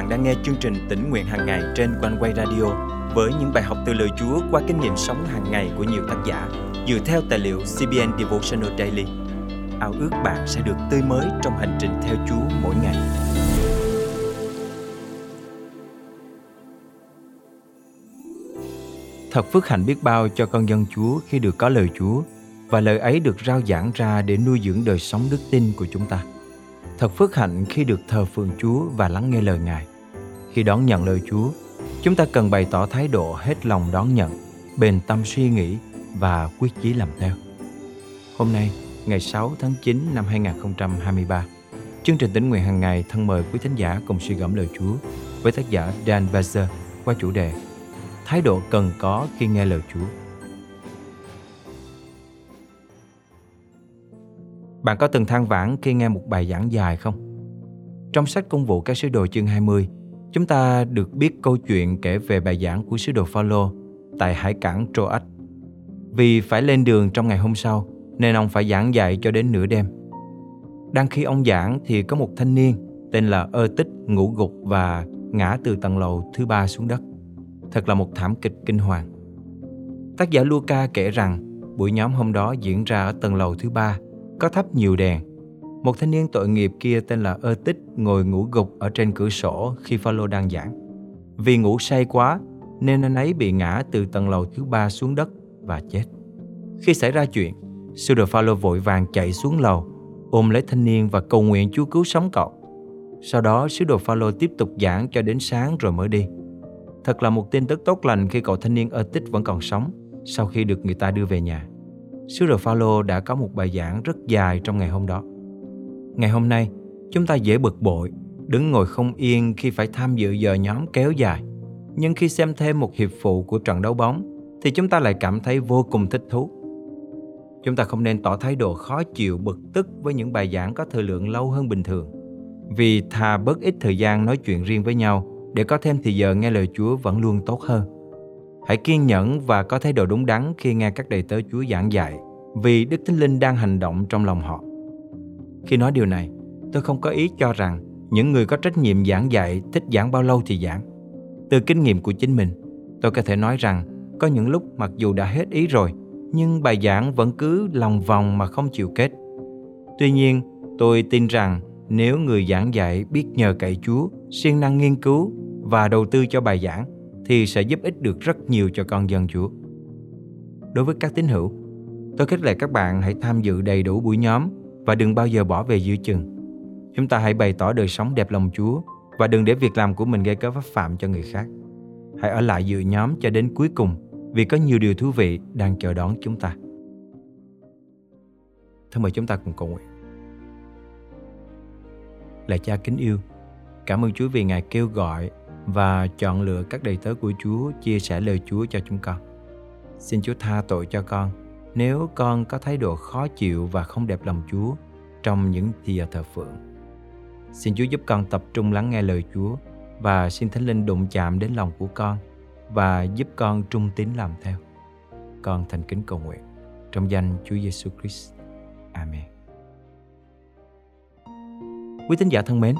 bạn đang nghe chương trình tỉnh nguyện hàng ngày trên quanh quay radio với những bài học từ lời Chúa qua kinh nghiệm sống hàng ngày của nhiều tác giả dựa theo tài liệu CBN Devotional Daily. Ao ước bạn sẽ được tươi mới trong hành trình theo Chúa mỗi ngày. Thật phước hạnh biết bao cho con dân Chúa khi được có lời Chúa và lời ấy được rao giảng ra để nuôi dưỡng đời sống đức tin của chúng ta. Thật phước hạnh khi được thờ phượng Chúa và lắng nghe lời Ngài. Khi đón nhận lời Chúa, chúng ta cần bày tỏ thái độ hết lòng đón nhận, bền tâm suy nghĩ và quyết chí làm theo. Hôm nay, ngày 6 tháng 9 năm 2023, chương trình tính nguyện hàng ngày thân mời quý thính giả cùng suy gẫm lời Chúa với tác giả Dan Bazer qua chủ đề Thái độ cần có khi nghe lời Chúa. Bạn có từng than vãn khi nghe một bài giảng dài không? Trong sách công vụ các sứ đồ chương 20, chúng ta được biết câu chuyện kể về bài giảng của sứ đồ Phaolô tại hải cảng Troas. Vì phải lên đường trong ngày hôm sau, nên ông phải giảng dạy cho đến nửa đêm. Đang khi ông giảng thì có một thanh niên tên là Ơ Tích ngủ gục và ngã từ tầng lầu thứ ba xuống đất. Thật là một thảm kịch kinh hoàng. Tác giả Luca kể rằng buổi nhóm hôm đó diễn ra ở tầng lầu thứ ba có thắp nhiều đèn. Một thanh niên tội nghiệp kia tên là Ơ Tích ngồi ngủ gục ở trên cửa sổ khi Phaolô đang giảng. Vì ngủ say quá nên anh ấy bị ngã từ tầng lầu thứ ba xuống đất và chết. Khi xảy ra chuyện, sư đồ Phaolô vội vàng chạy xuống lầu, ôm lấy thanh niên và cầu nguyện Chúa cứu sống cậu. Sau đó, sứ đồ Phaolô tiếp tục giảng cho đến sáng rồi mới đi. Thật là một tin tức tốt lành khi cậu thanh niên Ơ Tích vẫn còn sống sau khi được người ta đưa về nhà. Sứ đồ Phaolô đã có một bài giảng rất dài trong ngày hôm đó. Ngày hôm nay, chúng ta dễ bực bội, đứng ngồi không yên khi phải tham dự giờ nhóm kéo dài. Nhưng khi xem thêm một hiệp phụ của trận đấu bóng, thì chúng ta lại cảm thấy vô cùng thích thú. Chúng ta không nên tỏ thái độ khó chịu, bực tức với những bài giảng có thời lượng lâu hơn bình thường. Vì thà bớt ít thời gian nói chuyện riêng với nhau để có thêm thì giờ nghe lời Chúa vẫn luôn tốt hơn. Hãy kiên nhẫn và có thái độ đúng đắn khi nghe các đầy tớ Chúa giảng dạy, vì Đức Thánh Linh đang hành động trong lòng họ. Khi nói điều này, tôi không có ý cho rằng những người có trách nhiệm giảng dạy thích giảng bao lâu thì giảng. Từ kinh nghiệm của chính mình, tôi có thể nói rằng có những lúc mặc dù đã hết ý rồi, nhưng bài giảng vẫn cứ lòng vòng mà không chịu kết. Tuy nhiên, tôi tin rằng nếu người giảng dạy biết nhờ cậy Chúa, siêng năng nghiên cứu và đầu tư cho bài giảng, thì sẽ giúp ích được rất nhiều cho con dân Chúa. Đối với các tín hữu, tôi khích lệ các bạn hãy tham dự đầy đủ buổi nhóm và đừng bao giờ bỏ về giữa chừng. Chúng ta hãy bày tỏ đời sống đẹp lòng Chúa và đừng để việc làm của mình gây cớ vấp phạm cho người khác. Hãy ở lại dự nhóm cho đến cuối cùng vì có nhiều điều thú vị đang chờ đón chúng ta. thôi mời chúng ta cùng cầu nguyện. là cha kính yêu, cảm ơn Chúa vì Ngài kêu gọi và chọn lựa các đầy tớ của Chúa chia sẻ lời Chúa cho chúng con. Xin Chúa tha tội cho con nếu con có thái độ khó chịu và không đẹp lòng Chúa trong những giờ thờ phượng. Xin Chúa giúp con tập trung lắng nghe lời Chúa và xin Thánh Linh đụng chạm đến lòng của con và giúp con trung tín làm theo. Con thành kính cầu nguyện trong danh Chúa Giêsu Christ. Amen. Quý tín giả thân mến,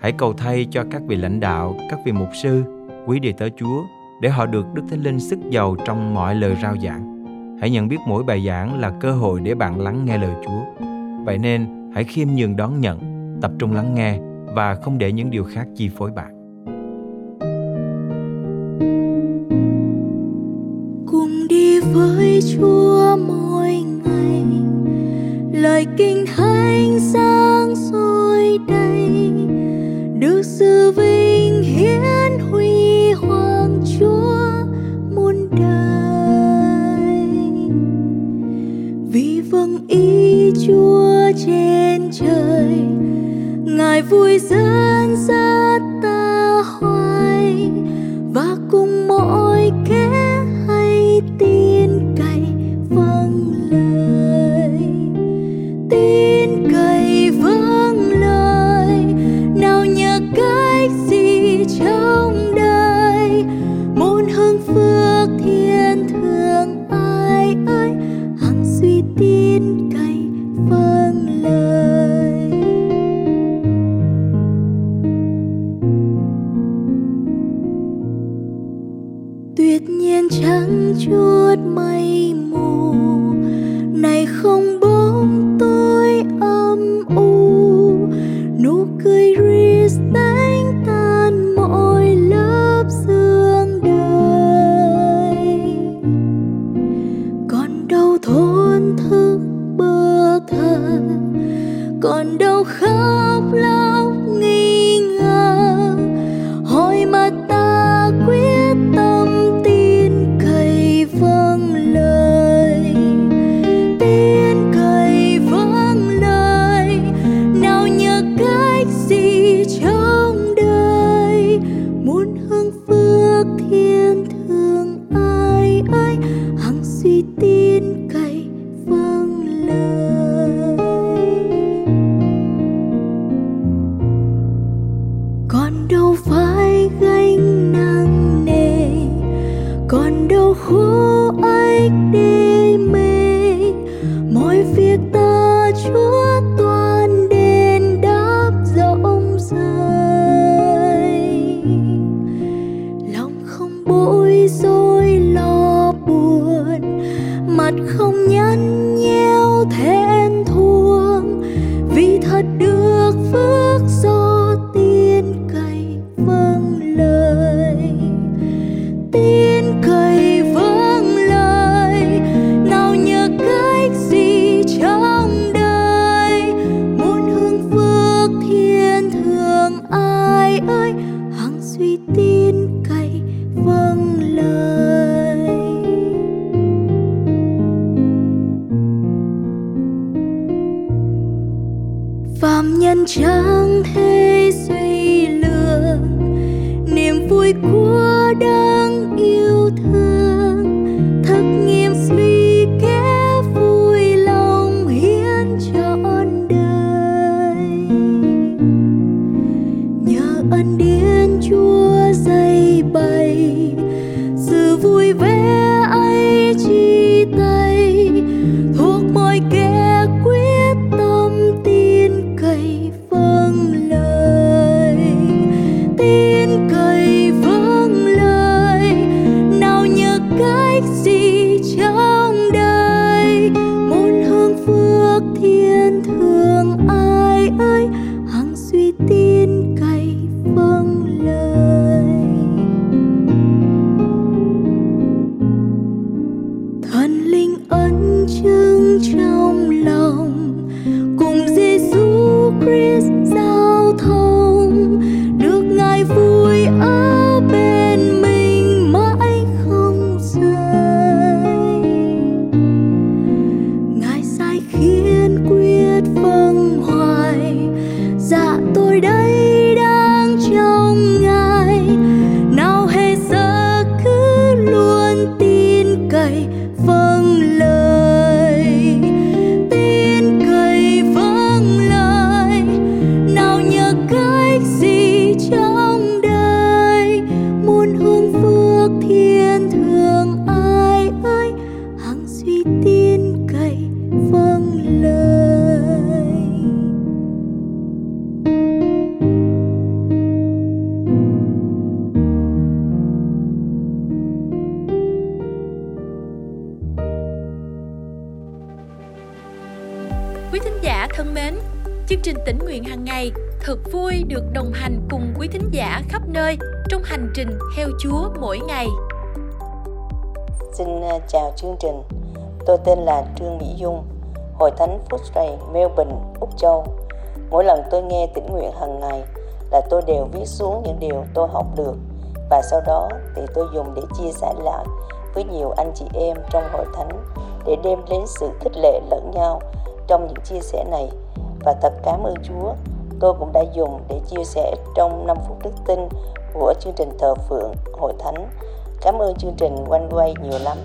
hãy cầu thay cho các vị lãnh đạo, các vị mục sư, quý đệ tớ Chúa để họ được Đức Thánh Linh sức giàu trong mọi lời rao giảng Hãy nhận biết mỗi bài giảng là cơ hội để bạn lắng nghe lời Chúa. Vậy nên, hãy khiêm nhường đón nhận, tập trung lắng nghe và không để những điều khác chi phối bạn. Cùng đi với Chúa mỗi ngày, lời kinh thánh sáng vui dẫn dắt ta trình tỉnh nguyện hàng ngày thật vui được đồng hành cùng quý thính giả khắp nơi trong hành trình theo Chúa mỗi ngày. Xin à, chào chương trình. Tôi tên là Trương Mỹ Dung, Hội Thánh Footray, Melbourne, Úc Châu. Mỗi lần tôi nghe tỉnh nguyện hàng ngày là tôi đều viết xuống những điều tôi học được và sau đó thì tôi dùng để chia sẻ lại với nhiều anh chị em trong hội thánh để đem đến sự khích lệ lẫn nhau trong những chia sẻ này và thật cảm ơn Chúa. Tôi cũng đã dùng để chia sẻ trong 5 phút đức tin của chương trình thờ phượng hội thánh. Cảm ơn chương trình quanh quay nhiều lắm.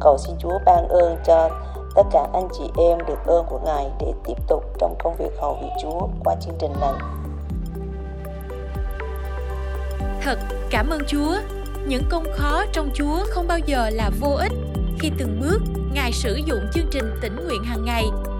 Cầu xin Chúa ban ơn cho tất cả anh chị em được ơn của Ngài để tiếp tục trong công việc hầu vị Chúa qua chương trình này. Thật, cảm ơn Chúa. Những công khó trong Chúa không bao giờ là vô ích. Khi từng bước, Ngài sử dụng chương trình tỉnh nguyện hàng ngày